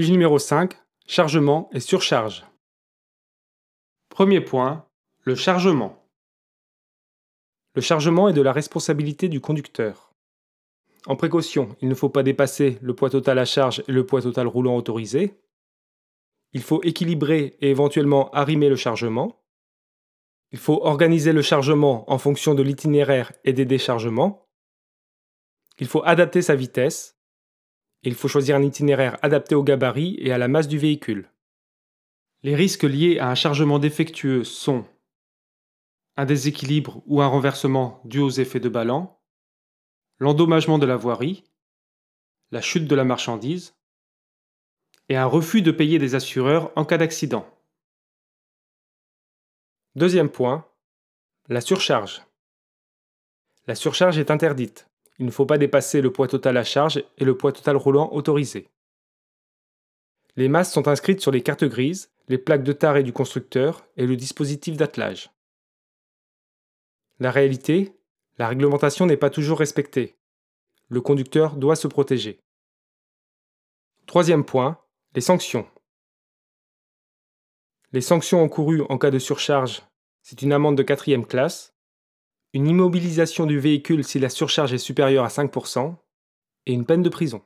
Pige numéro 5. Chargement et surcharge. Premier point, le chargement. Le chargement est de la responsabilité du conducteur. En précaution, il ne faut pas dépasser le poids total à charge et le poids total roulant autorisé. Il faut équilibrer et éventuellement arrimer le chargement. Il faut organiser le chargement en fonction de l'itinéraire et des déchargements. Il faut adapter sa vitesse. Il faut choisir un itinéraire adapté au gabarit et à la masse du véhicule. Les risques liés à un chargement défectueux sont un déséquilibre ou un renversement dû aux effets de ballon, l'endommagement de la voirie, la chute de la marchandise et un refus de payer des assureurs en cas d'accident. Deuxième point, la surcharge. La surcharge est interdite. Il ne faut pas dépasser le poids total à charge et le poids total roulant autorisé. Les masses sont inscrites sur les cartes grises, les plaques de taré du constructeur et le dispositif d'attelage. La réalité, la réglementation n'est pas toujours respectée. Le conducteur doit se protéger. Troisième point, les sanctions. Les sanctions encourues en cas de surcharge, c'est une amende de quatrième classe, une immobilisation du véhicule si la surcharge est supérieure à 5% et une peine de prison.